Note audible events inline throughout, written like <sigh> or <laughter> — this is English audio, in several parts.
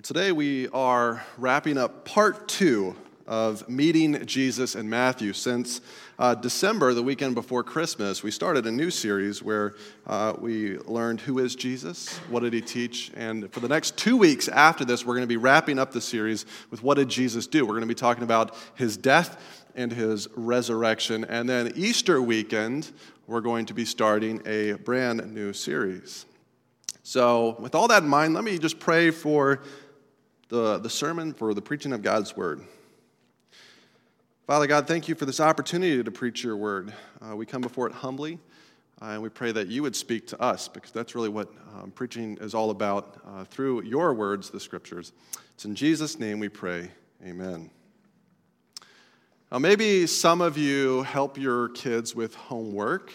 Well, today we are wrapping up part two of meeting Jesus in Matthew. Since uh, December, the weekend before Christmas, we started a new series where uh, we learned who is Jesus, what did he teach, and for the next two weeks after this, we're going to be wrapping up the series with what did Jesus do. We're going to be talking about his death and his resurrection, and then Easter weekend, we're going to be starting a brand new series. So, with all that in mind, let me just pray for the, the sermon for the preaching of God's word. Father God, thank you for this opportunity to preach your word. Uh, we come before it humbly, uh, and we pray that you would speak to us, because that's really what um, preaching is all about uh, through your words, the scriptures. It's in Jesus' name we pray. Amen. Now, maybe some of you help your kids with homework,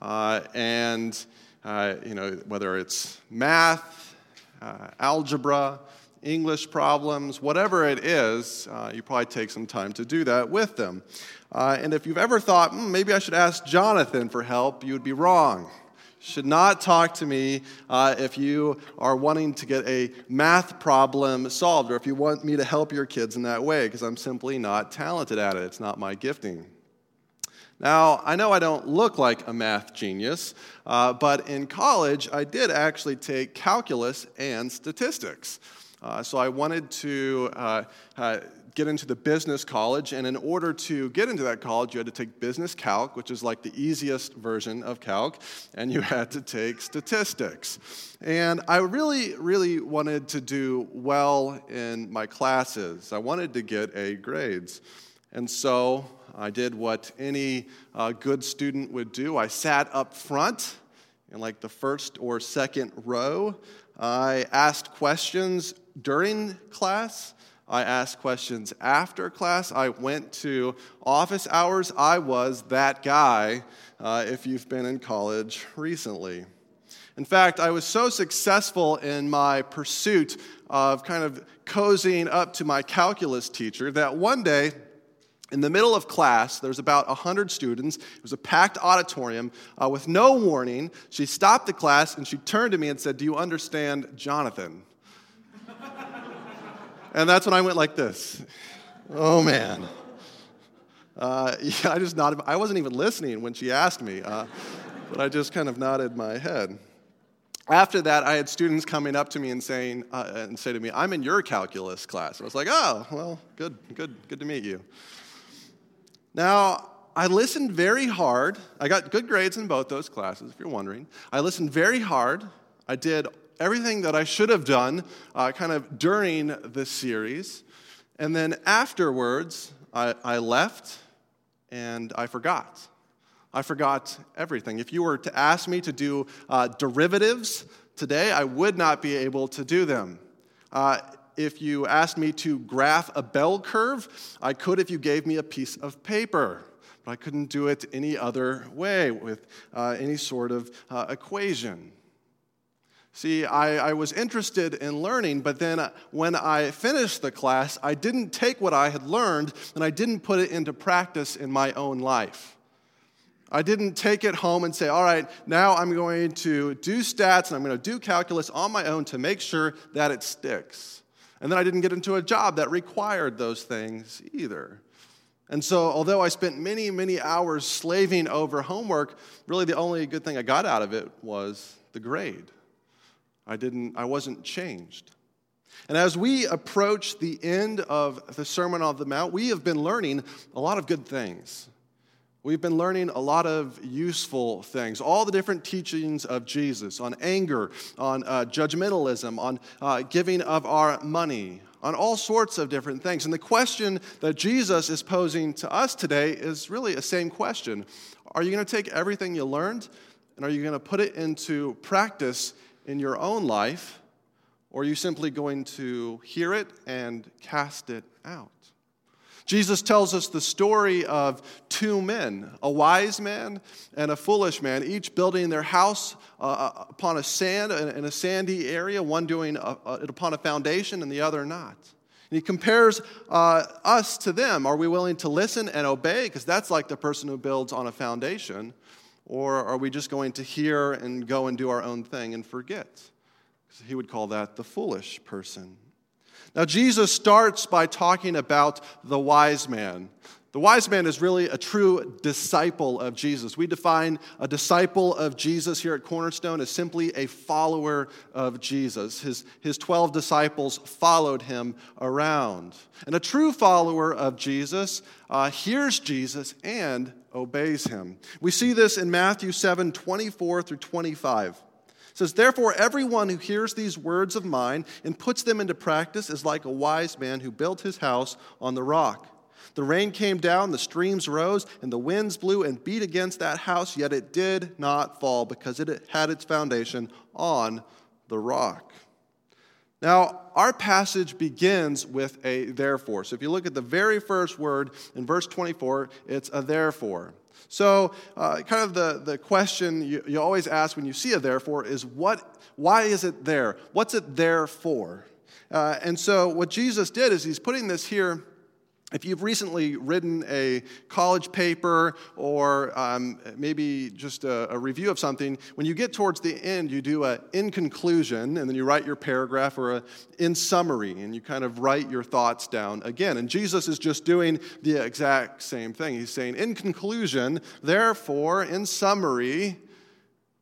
uh, and uh, you know whether it's math, uh, algebra, English problems, whatever it is, uh, you probably take some time to do that with them. Uh, and if you've ever thought, mm, maybe I should ask Jonathan for help, you would be wrong. Should not talk to me uh, if you are wanting to get a math problem solved or if you want me to help your kids in that way, because I'm simply not talented at it. It's not my gifting. Now, I know I don't look like a math genius, uh, but in college, I did actually take calculus and statistics. Uh, so I wanted to uh, uh, get into the business college, and in order to get into that college, you had to take business calc, which is like the easiest version of calc, and you <laughs> had to take statistics. And I really, really wanted to do well in my classes. I wanted to get A grades. And so I did what any uh, good student would do. I sat up front in like the first or second row. I asked questions during class. I asked questions after class. I went to office hours. I was that guy uh, if you've been in college recently. In fact, I was so successful in my pursuit of kind of cozying up to my calculus teacher that one day, in the middle of class, there's about 100 students. It was a packed auditorium. Uh, with no warning, she stopped the class and she turned to me and said, Do you understand Jonathan? And that's when I went like this. Oh, man. Uh, yeah, I just nodded. I wasn't even listening when she asked me, uh, but I just kind of nodded my head. After that, I had students coming up to me and saying uh, and say to me, "I'm in your calculus class." I was like, "Oh, well, good, good, good to meet you." Now, I listened very hard. I got good grades in both those classes, if you're wondering. I listened very hard. I did everything that I should have done uh, kind of during this series. And then afterwards, I, I left and I forgot. I forgot everything. If you were to ask me to do uh, derivatives today, I would not be able to do them. Uh, if you asked me to graph a bell curve, I could if you gave me a piece of paper. But I couldn't do it any other way with uh, any sort of uh, equation. See, I, I, was interested in learning, but then uh, when I finished the class, I didn't take what I had learned and I didn't put it into practice in my own life. I didn't take it home and say, all right, now I'm going to do stats and I'm going to do calculus on my own to make sure that it sticks. And then I didn't get into a job that required those things either. And so, although I spent many, many hours slaving over homework, really the only good thing I got out of it was the grade. I didn't I wasn't changed. And as we approach the end of the Sermon on the Mount, we have been learning a lot of good things. We've been learning a lot of useful things, all the different teachings of Jesus on anger, on uh, judgmentalism, on uh, giving of our money, on all sorts of different things. And the question that Jesus is posing to us today is really the same question Are you going to take everything you learned and are you going to put it into practice in your own life, or are you simply going to hear it and cast it out? Jesus tells us the story of two men, a wise man and a foolish man, each building their house uh, uh upon a sand in a sandy area, one doing it upon a foundation and the other not. And he compares uh, us to them. Are we willing to listen and obey? Because that's like the person who builds on a foundation. Or are we just going to hear and go and do our own thing and forget? He would call that the foolish person. Now, Jesus starts by talking about the wise man. The wise man is really a true disciple of Jesus. We define a disciple of Jesus here at Cornerstone as simply a follower of Jesus. His, his 12 disciples followed him around. And a true follower of Jesus uh, hears Jesus and obeys him. We see this in Matthew 7 24 through 25. It says, Therefore, everyone who hears these words of mine and puts them into practice is like a wise man who built his house on the rock. The rain came down, the streams rose, and the winds blew and beat against that house, yet it did not fall because it had its foundation on the rock. Now, our passage begins with a therefore. So if you look at the very first word in verse 24, it's a therefore. So, uh, kind of the, the question you, you always ask when you see a therefore is what, why is it there? What's it there for? Uh, and so, what Jesus did is he's putting this here if you've recently written a college paper or um, maybe just a, a, review of something, when you get towards the end, you do a in conclusion, and then you write your paragraph or a in summary, and you kind of write your thoughts down again. And Jesus is just doing the exact same thing. He's saying, in conclusion, therefore, in summary,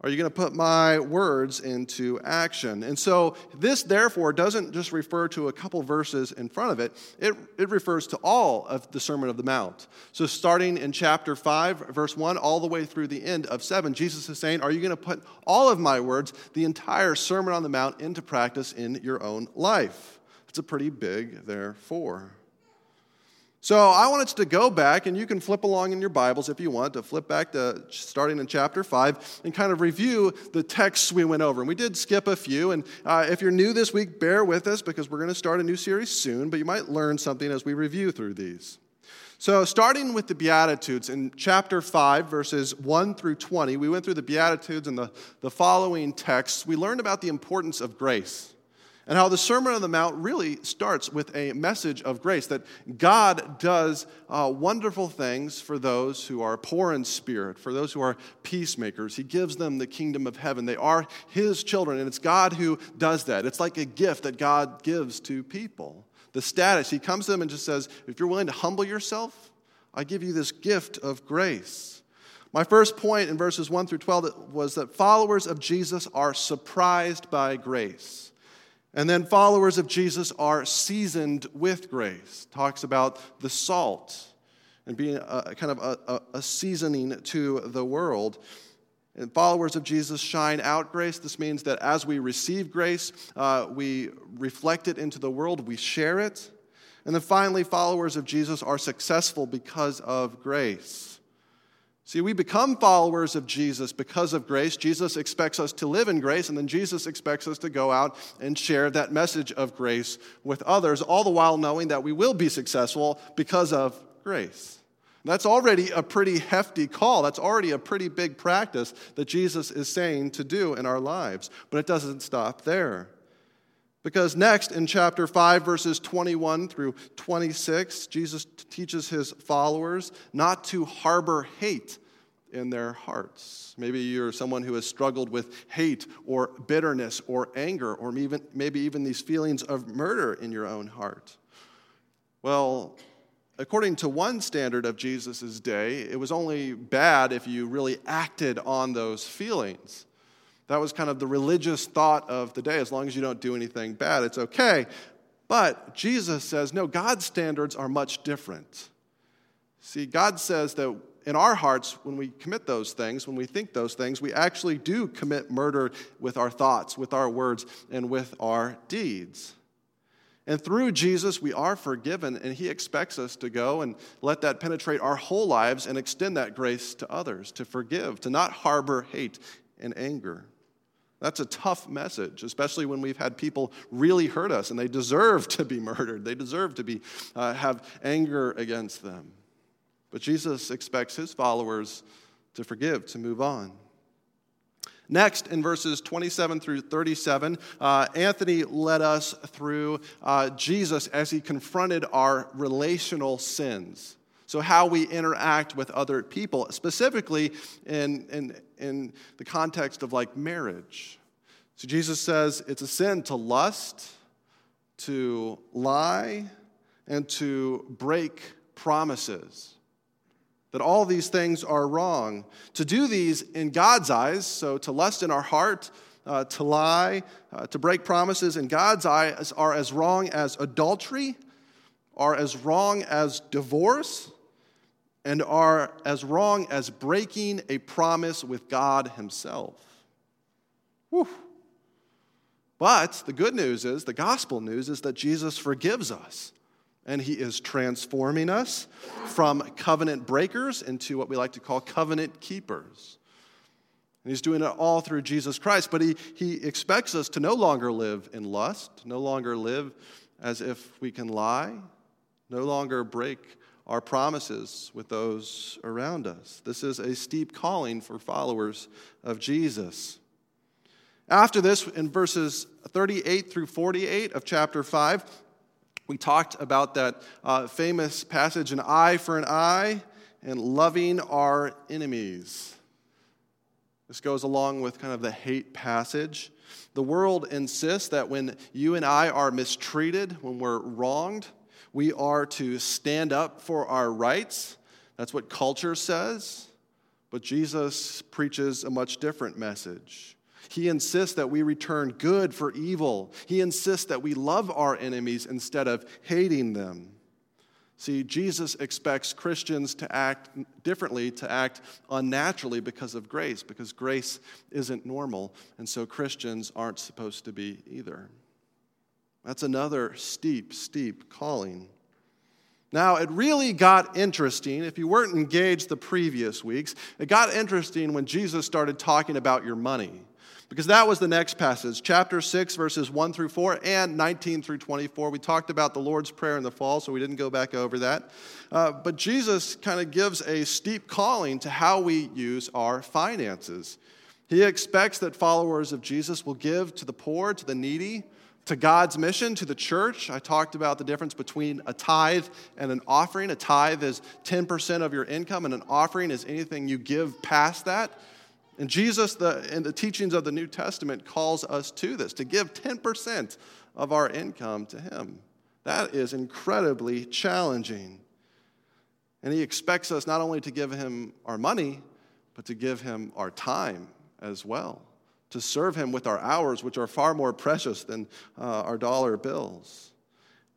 are you going to put my words into action? And so, this therefore doesn't just refer to a couple verses in front of it, it, it refers to all of the Sermon of the Mount. So, starting in chapter 5, verse 1, all the way through the end of 7, Jesus is saying, Are you going to put all of my words, the entire Sermon on the Mount, into practice in your own life? It's a pretty big therefore. So I wanted to go back, and you can flip along in your Bibles if you want to flip back to starting in chapter 5 and kind of review the texts we went over. And we did skip a few. And uh, if you're new this week, bear with us because we're going to start a new series soon, but you might learn something as we review through these. So, starting with the Beatitudes in chapter 5, verses 1 through 20, we went through the Beatitudes and the, the following texts. We learned about the importance of grace and how the Sermon on the Mount really starts with a message of grace that God does uh, wonderful things for those who are poor in spirit, for those who are peacemakers. He gives them the kingdom of heaven. They are His children, and it's God who does that. It's like a gift that God gives to people. The status, He comes to them and just says, If you're willing to humble yourself, I give you this gift of grace. My first point in verses 1 through 12 was that followers of Jesus are surprised by grace. And then followers of Jesus are seasoned with grace. Talks about the salt and being a, kind of a, a, seasoning to the world. And followers of Jesus shine out grace. This means that as we receive grace, uh, we reflect it into the world, we share it. And then finally, followers of Jesus are successful because of grace. See, we become followers of Jesus because of grace. Jesus expects us to live in grace, and then Jesus expects us to go out and share that message of grace with others, all the while knowing that we will be successful because of grace. That's already a pretty hefty call. That's already a pretty big practice that Jesus is saying to do in our lives. But it doesn't stop there. Because next in chapter 5, verses 21 through 26, Jesus teaches his followers not to harbor hate in their hearts. Maybe you're someone who has struggled with hate or bitterness or anger or even, maybe even these feelings of murder in your own heart. Well, according to one standard of Jesus' day, it was only bad if you really acted on those feelings. That was kind of the religious thought of the day. As long as you don't do anything bad, it's okay. But Jesus says, no, God's standards are much different. See, God says that in our hearts, when we commit those things, when we think those things, we actually do commit murder with our thoughts, with our words, and with our deeds. And through Jesus, we are forgiven, and He expects us to go and let that penetrate our whole lives and extend that grace to others, to forgive, to not harbor hate and anger. That's a tough message, especially when we've had people really hurt us and they deserve to be <laughs> murdered. They deserve to be, uh, have anger against them. But Jesus expects his followers to forgive, to move on. Next, in verses 27 through 37, uh, Anthony led us through uh, Jesus as he confronted our relational sins. So, how we interact with other people, specifically in, in, in the context of like marriage. So, Jesus says it's a sin to lust, to lie, and to break promises. That all these things are wrong. To do these in God's eyes, so to lust in our heart, uh, to lie, uh, to break promises in God's eyes are as wrong as adultery, are as wrong as divorce, and are as wrong as breaking a promise with God Himself. Whew. But the good news is, the gospel news is that Jesus forgives us. And he is transforming us from covenant breakers into what we like to call covenant keepers. And he's doing it all through Jesus Christ. But he, he expects us to no longer live in lust, no longer live as if we can lie, no longer break our promises with those around us. This is a steep calling for followers of Jesus. After this, in verses 38 through 48 of chapter 5, we talked about that uh, famous passage an eye for an eye and loving our enemies. This goes along with kind of the hate passage. The world insists that when you and I are mistreated, when we're wronged, we are to stand up for our rights. That's what culture says. But Jesus preaches a much different message. He insists that we return good for evil. He insists that we love our enemies instead of hating them. See, Jesus expects Christians to act differently, to act unnaturally because of grace, because grace isn't normal, and so Christians aren't supposed to be either. That's another steep, steep calling. Now, it really got interesting. If you weren't engaged the previous weeks, it got interesting when Jesus started talking about your money because that was the next passage, chapter 6, verses 1 through 4 and 19 through 24. We talked about the Lord's Prayer in the fall, so we didn't go back over that. Uh, but Jesus kind of gives a steep calling to how we use our finances. He expects that followers of Jesus will give to the poor, to the needy, to God's mission, to the church. I talked about the difference between a tithe and an offering. A tithe is 10% of your income, and an offering is anything you give past that. And Jesus, the, in the teachings of the New Testament, calls us to this to give 10% of our income to Him. That is incredibly challenging. And He expects us not only to give Him our money, but to give Him our time as well, to serve Him with our hours, which are far more precious than uh, our dollar bills.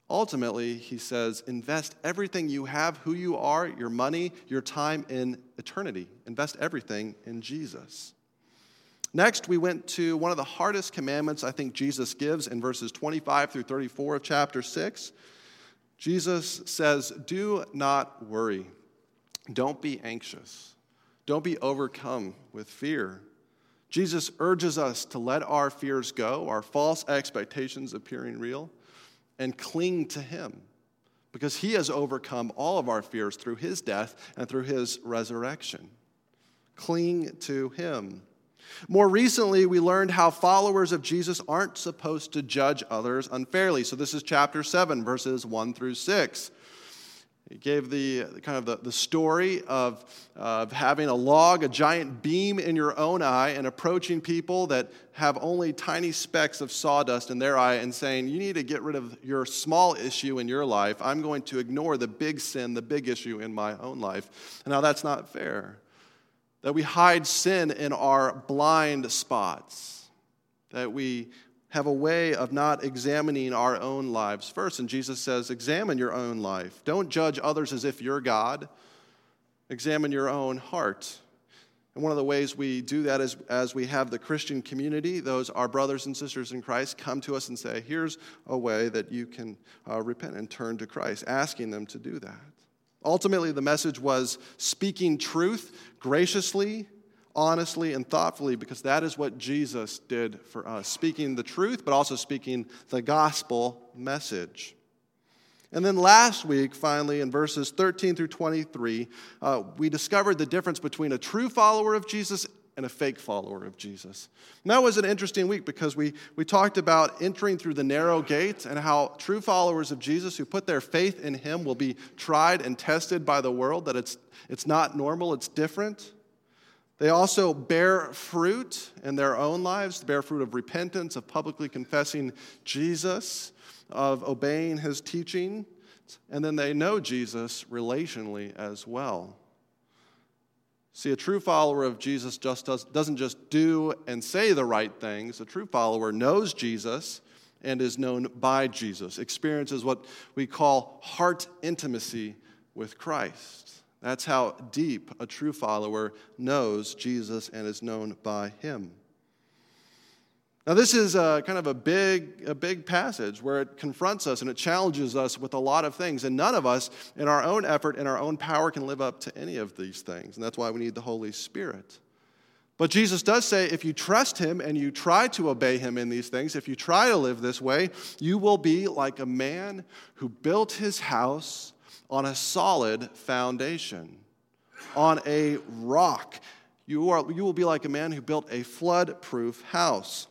Ultimately, he says, invest everything you have, who you are, your money, your time in eternity. Invest everything in Jesus. Next, we went to one of the hardest commandments I think Jesus gives in verses 25 through 34 of chapter 6. Jesus says, Do not worry. Don't be anxious. Don't be overcome with fear. Jesus urges us to let our fears go, our false expectations appearing real and cling to Him because He has overcome all of our fears through His death and through His resurrection. Cling to Him. More recently, we learned how followers of Jesus aren't supposed to judge others unfairly. So, this is chapter 7, verses 1 through 6. He gave the kind of the, the story of, of having a log, a giant beam in your own eye, and approaching people that have only tiny specks of sawdust in their eye and saying, You need to get rid of your small issue in your life. I'm going to ignore the big sin, the big issue in my own life. Now, that's not fair. That we hide sin in our blind spots, that we have a way of not examining our own lives first. And Jesus says, Examine your own life. Don't judge others as if you're God. Examine your own heart. And one of the ways we do that is as we have the Christian community, those our brothers and sisters in Christ come to us and say, Here's a way that you can uh, repent and turn to Christ, asking them to do that. Ultimately, the message was speaking truth graciously honestly and thoughtfully because that is what Jesus did for us speaking the truth, but also speaking the gospel message. And then last week, finally, in verses 13 through 23, uh, we discovered the difference between a true follower of Jesus and a fake follower of Jesus. And that was an interesting week because we, we talked about entering through the narrow gate and how true followers of Jesus who put their faith in him will be tried and tested by the world, that it's, it's not normal, it's different. They also bear fruit in their own lives, bear fruit of repentance, of publicly confessing Jesus, of obeying his teaching, and then they know Jesus relationally as well. See, a true follower of Jesus just does, doesn't just do and say the right things. A true follower knows Jesus and is known by Jesus, experiences what we call heart intimacy with Christ. That's how deep a true follower knows Jesus and is known by him. Now, this is a, kind of a big, a big passage where it confronts us and it challenges us with a lot of things. And none of us, in our own effort, in our own power, can live up to any of these things. And that's why we need the Holy Spirit. But Jesus does say if you trust Him and you try to obey Him in these things, if you try to live this way, you will be like a man who built his house on a solid foundation, on a rock. You, are, you will be like a man who built a flood proof house.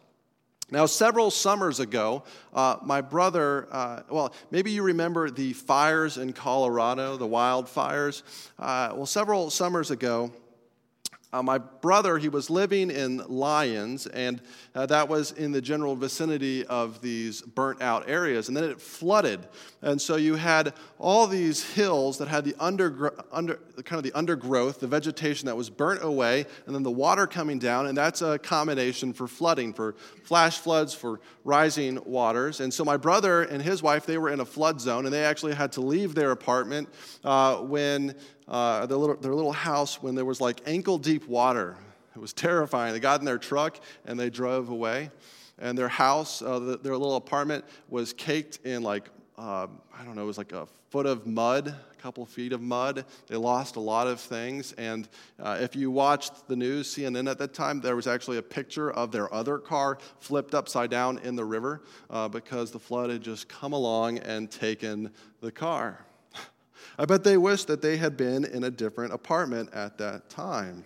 Now, several summers ago, uh, my brother, uh, well, maybe you remember the fires in Colorado, the wildfires. Uh, well, several summers ago, uh, my brother, he was living in Lyons, and uh, that was in the general vicinity of these burnt out areas. And then it flooded. And so you had all these hills that had the under, under, kind of the undergrowth, the vegetation that was burnt away, and then the water coming down. And that's a combination for flooding, for flash floods, for rising waters. And so my brother and his wife, they were in a flood zone, and they actually had to leave their apartment uh, when uh, their, little, their little house when there was like ankle deep water. It was terrifying. They got in their truck and they drove away. And their house, uh, the, their little apartment, was caked in like, uh, I don't know, it was like a foot of mud, a couple feet of mud. They lost a lot of things. And uh, if you watched the news, CNN at that time, there was actually a picture of their other car flipped upside down in the river uh, because the flood had just come along and taken the car. <laughs> I bet they wish that they had been in a different apartment at that time.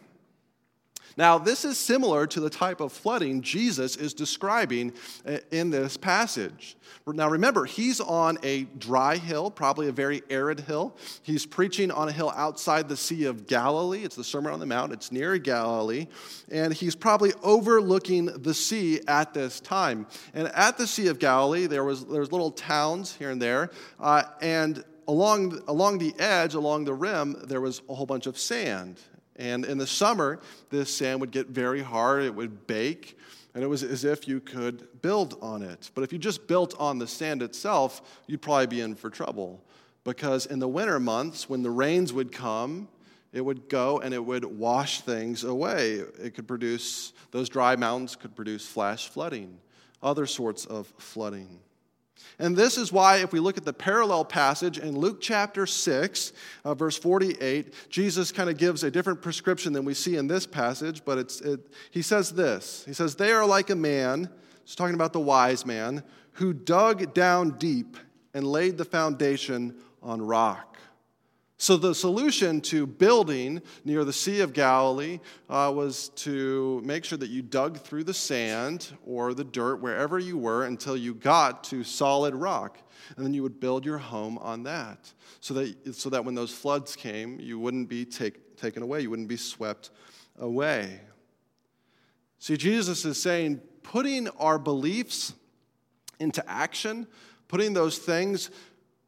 Now, this is similar to the type of flooding Jesus is describing uh, in this passage. Now, remember, he's on a dry hill, probably a very arid hill. He's preaching on a hill outside the Sea of Galilee. It's the Sermon on the Mount, it's near Galilee. And he's probably overlooking the sea at this time. And at the Sea of Galilee, there was, there was little towns here and there. Uh, and along, along the edge, along the rim, there was a whole bunch of sand. And in the summer, this sand would get very hard, it would bake, and it was as if you could build on it. But if you just built on the sand itself, you'd probably be in for trouble. Because in the winter months, when the rains would come, it would go and it would wash things away. It could produce, those dry mountains could produce flash flooding, other sorts of flooding. And this is why, if we look at the parallel passage in Luke chapter 6, uh, verse 48, Jesus kind of gives a different prescription than we see in this passage, but it's, it, he says this He says, They are like a man, he's talking about the wise man, who dug down deep and laid the foundation on rock. So, the solution to building near the Sea of Galilee uh, was to make sure that you dug through the sand or the dirt wherever you were until you got to solid rock. And then you would build your home on that so that, so that when those floods came, you wouldn't be take, taken away, you wouldn't be swept away. See, Jesus is saying putting our beliefs into action, putting those things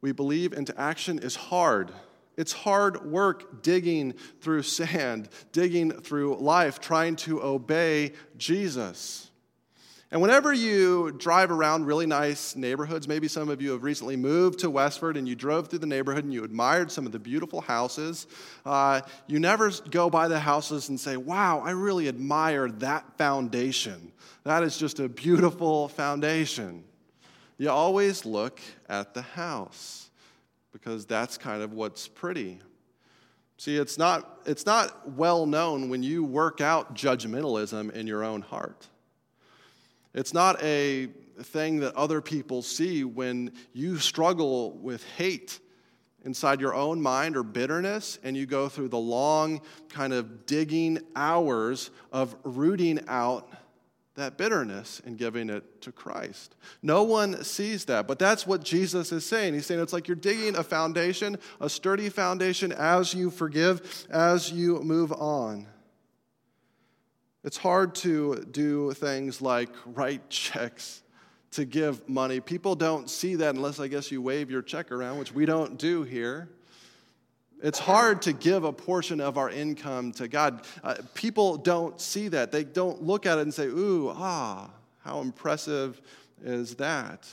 we believe into action is hard. It's hard work digging through sand, digging through life, trying to obey Jesus. And whenever you drive around really nice neighborhoods, maybe some of you have recently moved to Westford and you drove through the neighborhood and you admired some of the beautiful houses, uh, you never go by the houses and say, Wow, I really admire that foundation. That is just a beautiful foundation. You always look at the house because that's kind of what's pretty. See, it's not, it's not well known when you work out judgmentalism in your own heart. It's not a thing that other people see when you struggle with hate inside your own mind or bitterness, and you go through the long, kind of digging hours of rooting out that bitterness and giving it to Christ. No one sees that, but that's what Jesus is saying. He's saying it's like you're digging a foundation, a sturdy foundation, as you forgive, as you move on. It's hard to do things like write checks to give money. People don't see that unless I guess you wave your check around, which we don't do here. It's hard to give a portion of our income to God. Uh, people don't see that. They don't look at it and say, ooh, ah, how impressive is that?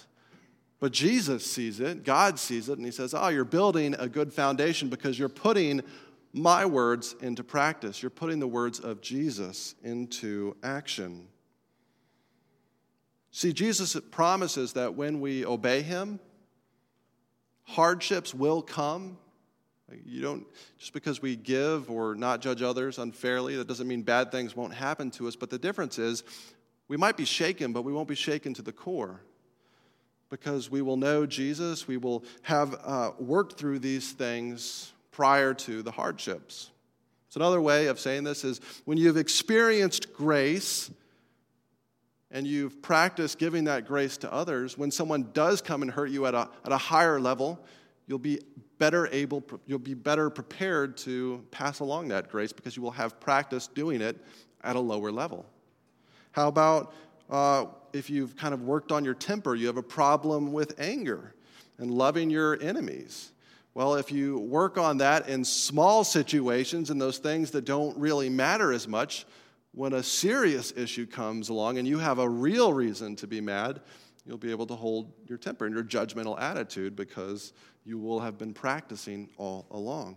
But Jesus sees it, God sees it, and He says, oh, you're building a good foundation because you're putting my words into practice. You're putting the words of Jesus into action. See, Jesus promises that when we obey him, hardships will come. You don't, just because we give or not judge others unfairly, that doesn't mean bad things won't happen to us. But the difference is we might be shaken, but we won't be shaken to the core because we will know Jesus. We will have uh, worked through these things prior to the hardships. So, another way of saying this is when you've experienced grace and you've practiced giving that grace to others, when someone does come and hurt you at a, at a higher level, you'll be better able, you'll be better prepared to pass along that grace because you will have practiced doing it at a lower level. How about uh, if you've kind of worked on your temper, you have a problem with anger and loving your enemies? Well, if you work on that in small situations and those things that don't really matter as much, when a serious issue comes along and you have a real reason to be mad, you'll be able to hold your temper and your judgmental attitude because you will have been practicing all along.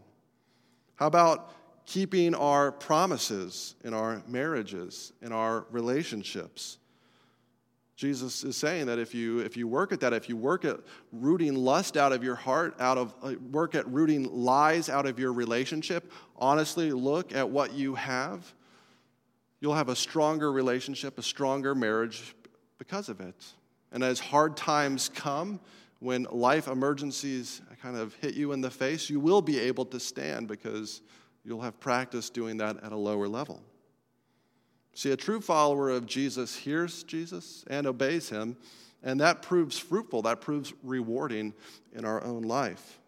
How about keeping our promises in our marriages, in our relationships? Jesus is saying that if you, if you work at that, if you work at rooting lust out of your heart, out of uh, work at rooting lies out of your relationship, honestly look at what you have, you'll have a stronger relationship, a stronger marriage because of it. And as hard times come, when life emergencies kind of hit you in the face, you will be able to stand because you'll have practiced doing that at a lower level. See, a true follower of Jesus hears Jesus and obeys him, and that proves fruitful, that proves rewarding in our own life.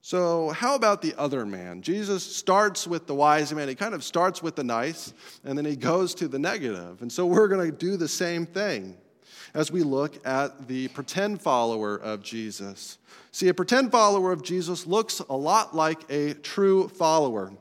So, how about the other man? Jesus starts with the wise man. He kind of starts with the nice, and then he goes to the negative. And so, we're going to do the same thing as we look at the pretend follower of Jesus. See, a pretend follower of Jesus looks a lot like a true follower.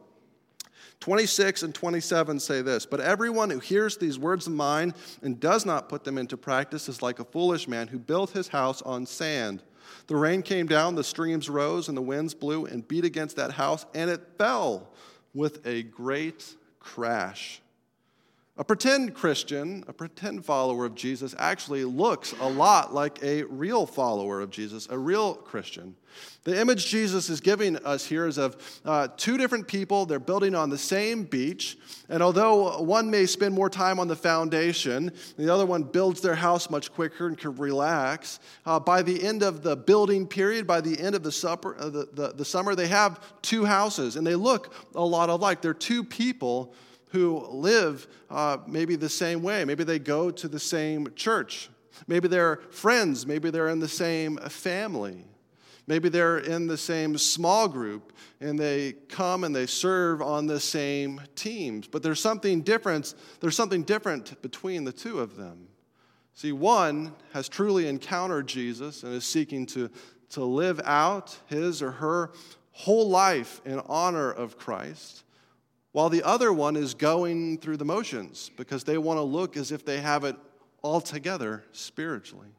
26 and 27 say this But everyone who hears these words of mine and does not put them into practice is like a foolish man who built his house on sand. The rain came down, the streams rose, and the winds blew and beat against that house, and it fell with a great crash. A pretend Christian, a pretend follower of Jesus, actually looks a lot like a real follower of Jesus, a real Christian. The image Jesus is giving us here is of uh, two different people. They're building on the same beach. And although one may spend more time on the foundation, the other one builds their house much quicker and can relax, uh, by the end of the building period, by the end of the, supper, uh, the, the, the summer, they have two houses and they look a lot alike. They're two people who live uh, maybe the same way. Maybe they go to the same church. Maybe they're friends. Maybe they're in the same family. Maybe they're in the same small group and they come and they serve on the same teams. But there's something different. There's something different between the two of them. See, one has truly encountered Jesus and is seeking to, to live out his or her whole life in honor of Christ while the other one is going through the motions because they want to look as if they have it all together spiritually.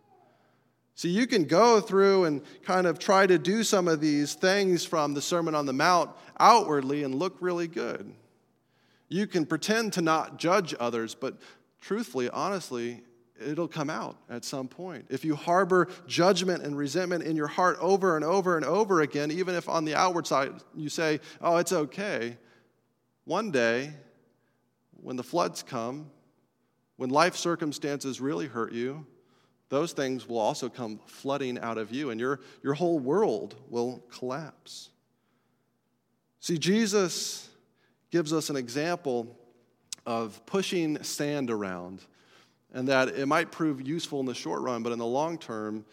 See, you can go through and kind of try to do some of these things from the Sermon on the Mount outwardly and look really good. You can pretend to not judge others, but truthfully, honestly, it'll come out at some point. If you harbor judgment and resentment in your heart over and over and over again, even if on the outward side you say, oh, it's okay, one day, when the floods come, when life circumstances really hurt you, those things will also come flooding out of you, and your, your whole world will collapse. See, Jesus gives us an example of pushing sand around, and that it might prove useful in the short run, but in the long term,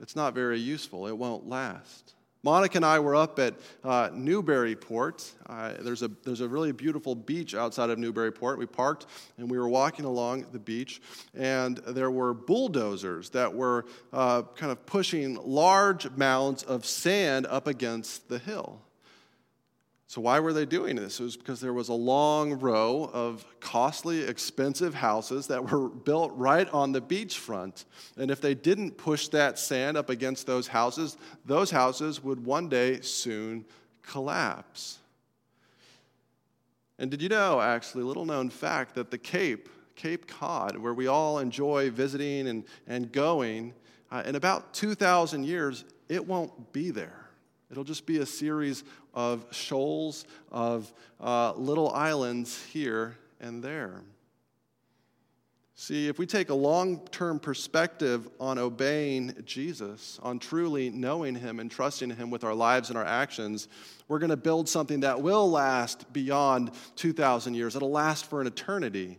it's not very useful. It won't last. Monica and I were up at uh, Newburyport. Uh, there's, a, there's a really beautiful beach outside of Newburyport. We parked and we were walking along the beach, and there were bulldozers that were uh, kind of pushing large mounds of sand up against the hill. So, why were they doing this? It was because there was a long row of costly, expensive houses that were built right on the beachfront. And if they didn't push that sand up against those houses, those houses would one day soon collapse. And did you know, actually, little known fact, that the Cape, Cape Cod, where we all enjoy visiting and, and going, uh, in about 2,000 years, it won't be there. It'll just be a series of shoals, of uh, little islands here and there. See, if we take a long term perspective on obeying Jesus, on truly knowing Him and trusting Him with our lives and our actions, we're going to build something that will last beyond 2,000 years. It'll last for an eternity.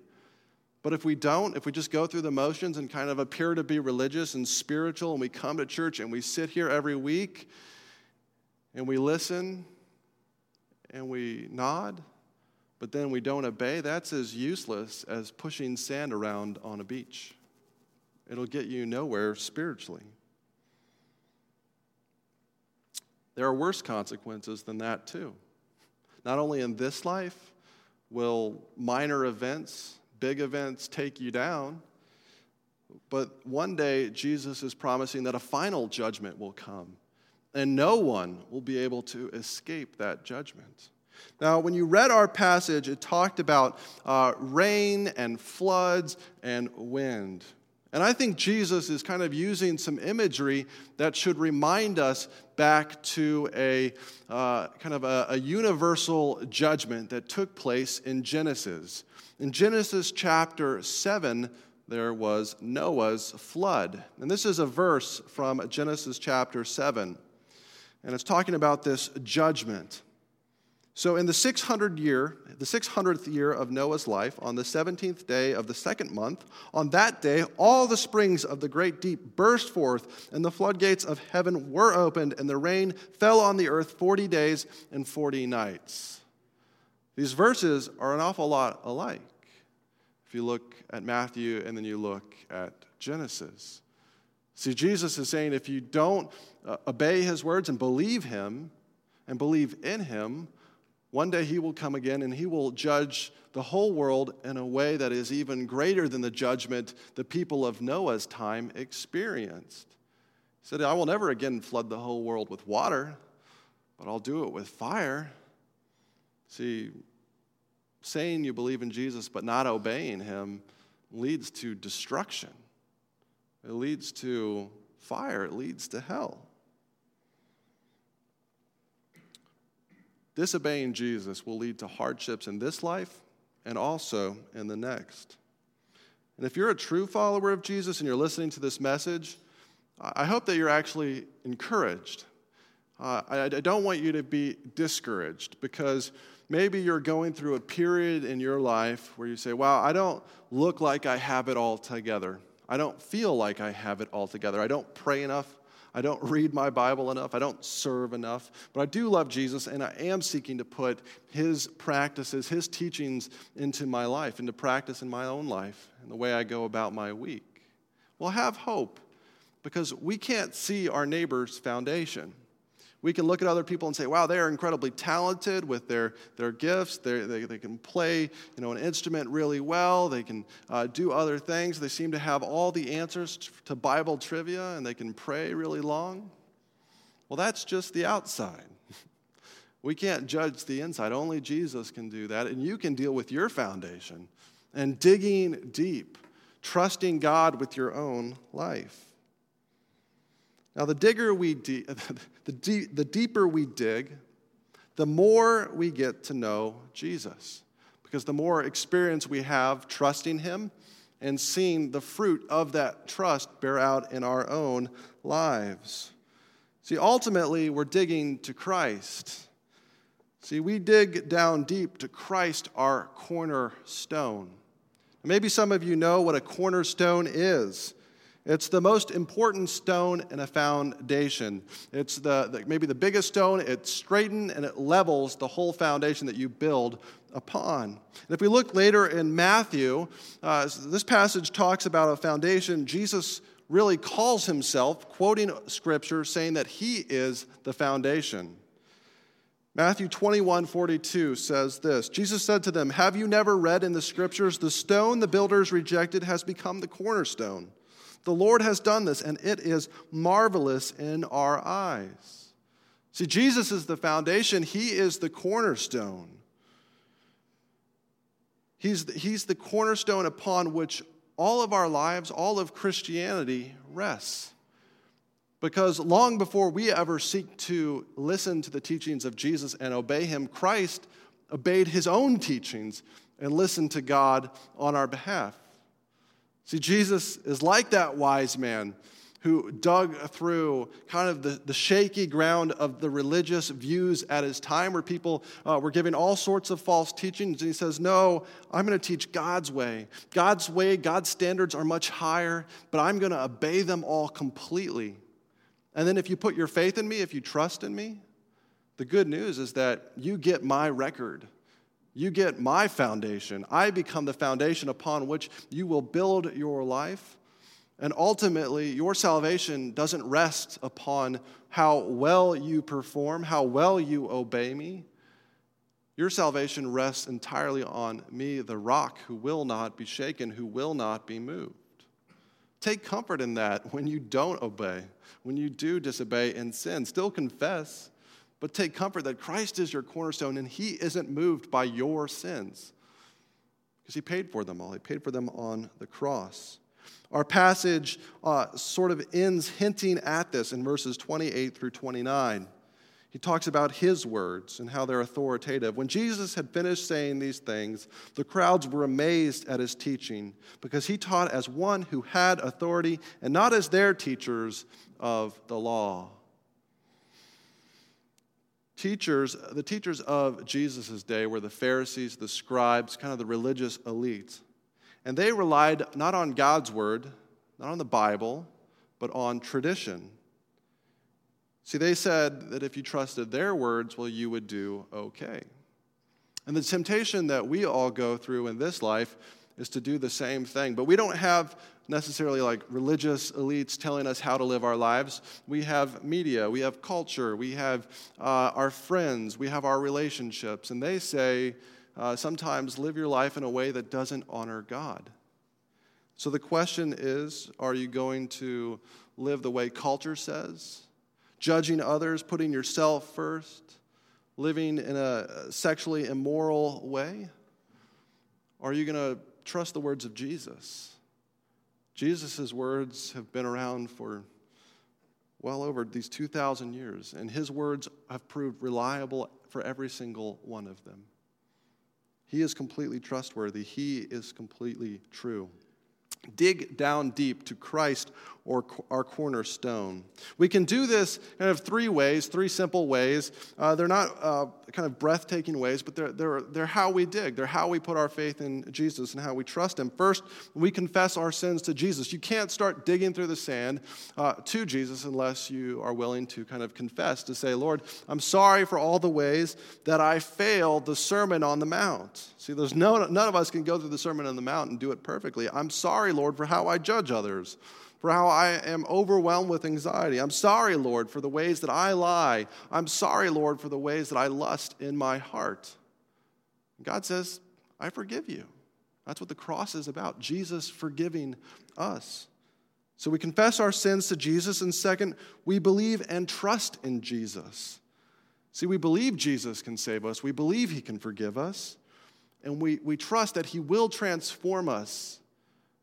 But if we don't, if we just go through the motions and kind of appear to be religious and spiritual, and we come to church and we sit here every week and we listen and we nod, but then we don't obey, that's as useless as pushing sand around on a beach. It'll get you nowhere spiritually. There are worse consequences than that, too. Not only in this life will minor events, big events take you down, but one day Jesus is promising that a final judgment will come and no one will be able to escape that judgment. Now, when you read our passage, it talked about uh, rain and floods and wind. And I think Jesus is kind of using some imagery that should remind us back to a uh, kind of a, a universal judgment that took place in Genesis. In Genesis chapter 7, there was Noah's flood. And this is a verse from Genesis chapter 7 and it's talking about this judgment. So, in the 600 year, the 600th year of Noah's life, on the 17th day of the second month, on that day, all the springs of the great deep burst forth, and the floodgates of heaven were opened, and the rain fell on the earth 40 days and 40 nights. These verses are an awful lot alike. If you look at Matthew and then you look at Genesis. See, Jesus is saying if you don't uh, obey his words and believe him and believe in him, one day he will come again and he will judge the whole world in a way that is even greater than the judgment the people of Noah's time experienced. He said, I will never again flood the whole world with water, but I'll do it with fire. See, saying you believe in Jesus but not obeying him leads to destruction. It leads to fire, it leads to hell. Disobeying Jesus will lead to hardships in this life and also in the next. And if you're a true follower of Jesus and you're listening to this message, I hope that you're actually encouraged. Uh, I, I don't want you to be discouraged because maybe you're going through a period in your life where you say, Wow, I don't look like I have it all together. I don't feel like I have it all together. I don't pray enough. I don't <laughs> read my Bible enough. I don't serve enough. But I do love Jesus, and I am seeking to put his practices, his teachings into my life, into practice in my own life, and the way I go about my week. Well, have hope because we can't see our neighbor's foundation. We can look at other people and say, wow, they are incredibly talented with their, their gifts. They, they, they can play you know, an instrument really well. They can uh, do other things. They seem to have all the answers to Bible trivia and they can pray really long. Well, that's just the outside. <laughs> We can't judge the inside. Only Jesus can do that. And you can deal with your foundation and digging deep, trusting God with your own life. Now, the digger we de- <laughs> the, de- the deeper we dig, the more we get to know Jesus. Because the more experience we have trusting Him and seeing the fruit of that trust bear out in our own lives. See, ultimately, we're digging to Christ. See, we dig down deep to Christ, our cornerstone. Maybe some of you know what a cornerstone is. It's the most important stone in a foundation. It's the, the, maybe the biggest stone. It straightens and it levels the whole foundation that you build upon. And if we look later in Matthew, uh, this passage talks about a foundation. Jesus really calls himself, quoting scripture, saying that he is the foundation. Matthew 21 42 says this Jesus said to them, Have you never read in the scriptures, the stone the builders rejected has become the cornerstone? The Lord has done this, and it is marvelous in our eyes. See, Jesus is the foundation, He is the cornerstone. He's the, he's the cornerstone upon which all of our lives, all of Christianity rests. Because long before we ever seek to listen to the teachings of Jesus and obey Him, Christ obeyed His own teachings and listened to God on our behalf. See, Jesus is like that wise man who dug through kind of the, the shaky ground of the religious views at his time, where people uh, were giving all sorts of false teachings. And he says, No, I'm going to teach God's way. God's way, God's standards are much higher, but I'm going to obey them all completely. And then if you put your faith in me, if you trust in me, the good news is that you get my record. You get my foundation. I become the foundation upon which you will build your life. And ultimately, your salvation doesn't rest upon how well you perform, how well you obey me. Your salvation rests entirely on me, the rock, who will not be shaken, who will not be moved. Take comfort in that when you don't obey, when you do disobey and sin. Still confess, but take comfort that Christ is your cornerstone and he isn't moved by your sins because he paid for them all. He paid for them on the cross. Our passage uh, sort of ends hinting at this in verses 28 through 29. He talks about his words and how they're authoritative. When Jesus had finished saying these things, the crowds were amazed at his teaching because he taught as one who had authority and not as their teachers of the law. Teachers, the teachers of Jesus' day were the Pharisees, the scribes, kind of the religious elites. And they relied not on God's word, not on the Bible, but on tradition. See, they said that if you trusted their words, well, you would do okay. And the temptation that we all go through in this life is to do the same thing. But we don't have necessarily like religious elites telling us how to live our lives. We have media, we have culture, we have uh, our friends, we have our relationships. And they say, uh, sometimes live your life in a way that doesn't honor God. So the question is are you going to live the way culture says, judging others, putting yourself first, living in a sexually immoral way? Or are you going to trust the words of Jesus? Jesus' words have been around for well over these 2,000 years, and his words have proved reliable for every single one of them. He is completely trustworthy, He is completely true. Dig down deep to Christ or our cornerstone. We can do this kind of three ways, three simple ways. Uh, they're not uh, kind of breathtaking ways, but they're, they're, they're how we dig. They're how we put our faith in Jesus and how we trust Him. First, we confess our sins to Jesus. You can't start digging through the sand uh, to Jesus unless you are willing to kind of confess, to say, Lord, I'm sorry for all the ways that I failed the Sermon on the Mount. See, there's no, none of us can go through the Sermon on the Mount and do it perfectly. I'm sorry, Lord, for how I judge others for how I am overwhelmed with anxiety. I'm sorry, Lord, for the ways that I lie. I'm sorry, Lord, for the ways that I lust in my heart. God says, I forgive you. That's what the cross is about Jesus forgiving us. So we confess our sins to Jesus, and second, we believe and trust in Jesus. See, we believe Jesus can save us, we believe he can forgive us, and we, we trust that he will transform us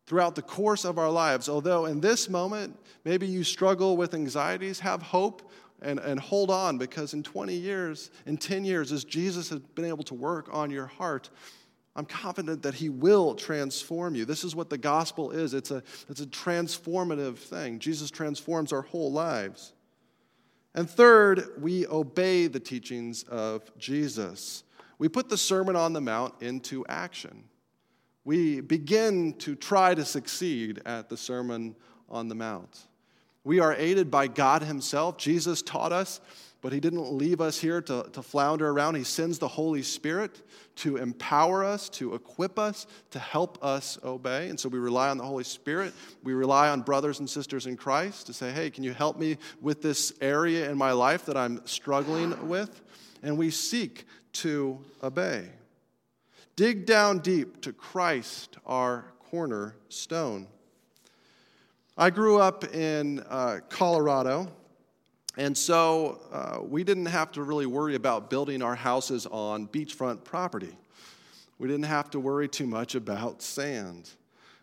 throughout the course of our lives. Although in this moment, maybe you struggle with anxieties, have hope and, and hold on because in 20 years, in 10 years, as Jesus has been able to work on your heart, I'm confident that He will transform you. This is what the gospel is it's a, it's a transformative thing. Jesus transforms our whole lives. And third, we obey the teachings of Jesus. We put the Sermon on the Mount into action we begin to try to succeed at the Sermon on the Mount. We are aided by God Himself. Jesus taught us, but He didn't leave us here to, to flounder around. He sends the Holy Spirit to empower us, to equip us, to help us obey. And so we rely on the Holy Spirit. We rely on brothers and sisters in Christ to say, hey, can you help me with this area in my life that I'm struggling with? And we seek to obey. Dig down deep to Christ, our cornerstone. I grew up in uh, Colorado, and so uh, we didn't have to really worry about building our houses on beachfront property. We didn't have to worry too much about sand.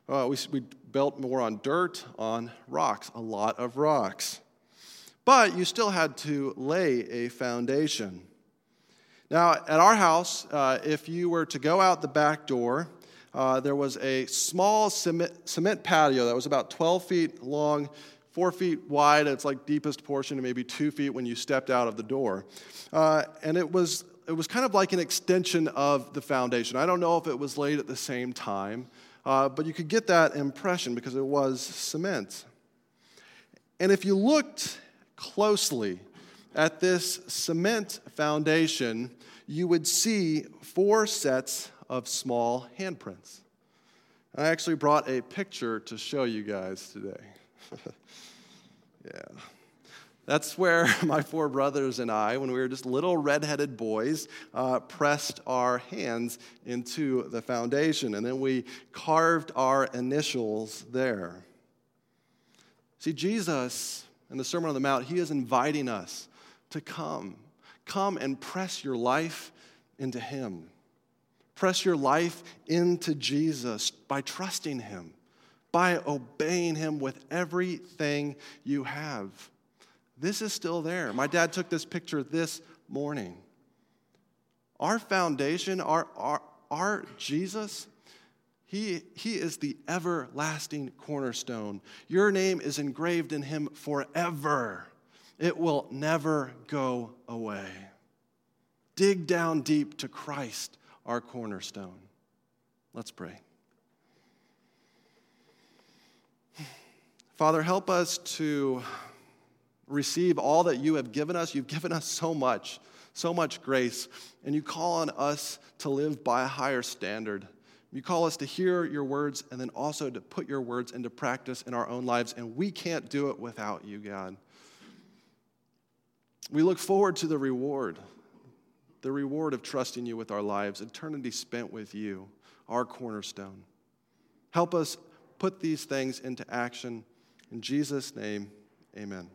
Uh, we, we built more on dirt, on rocks, a lot of rocks. But you still had to lay a foundation. Now, at our house, uh, if you were to go out the back door, uh, there was a small cement, patio that was about 12 feet long, four feet wide. It's like deepest portion, maybe two feet when you stepped out of the door. Uh, and it was it was kind of like an extension of the foundation. I don't know if it was laid at the same time, uh, but you could get that impression because it was cement. And if you looked closely at this cement foundation, you would see four sets of small handprints. I actually brought a picture to show you guys today. <laughs> yeah. That's where <laughs> my four brothers and I, when we were just little redheaded boys, uh, pressed our hands into the foundation. And then we carved our initials there. See, Jesus in the Sermon on the Mount, he is inviting us to come. Come and press your life into him. Press your life into Jesus by trusting Him, by obeying Him with everything you have. This is still there. My dad took this picture this morning. Our foundation, our, our, our Jesus, he, he is the everlasting cornerstone. Your name is engraved in Him forever, it will never go away. Dig down deep to Christ our cornerstone. Let's pray. Father, help us to receive all that you have given us. You've given us so much, so much grace, and you call on us to live by a higher standard. You call us to hear your words and then also to put your words into practice in our own lives, and we can't do it without you, God. We look forward to the reward the reward of trusting you with our lives, eternity spent with you, our cornerstone. Help us put these things into action. In Jesus' name, amen.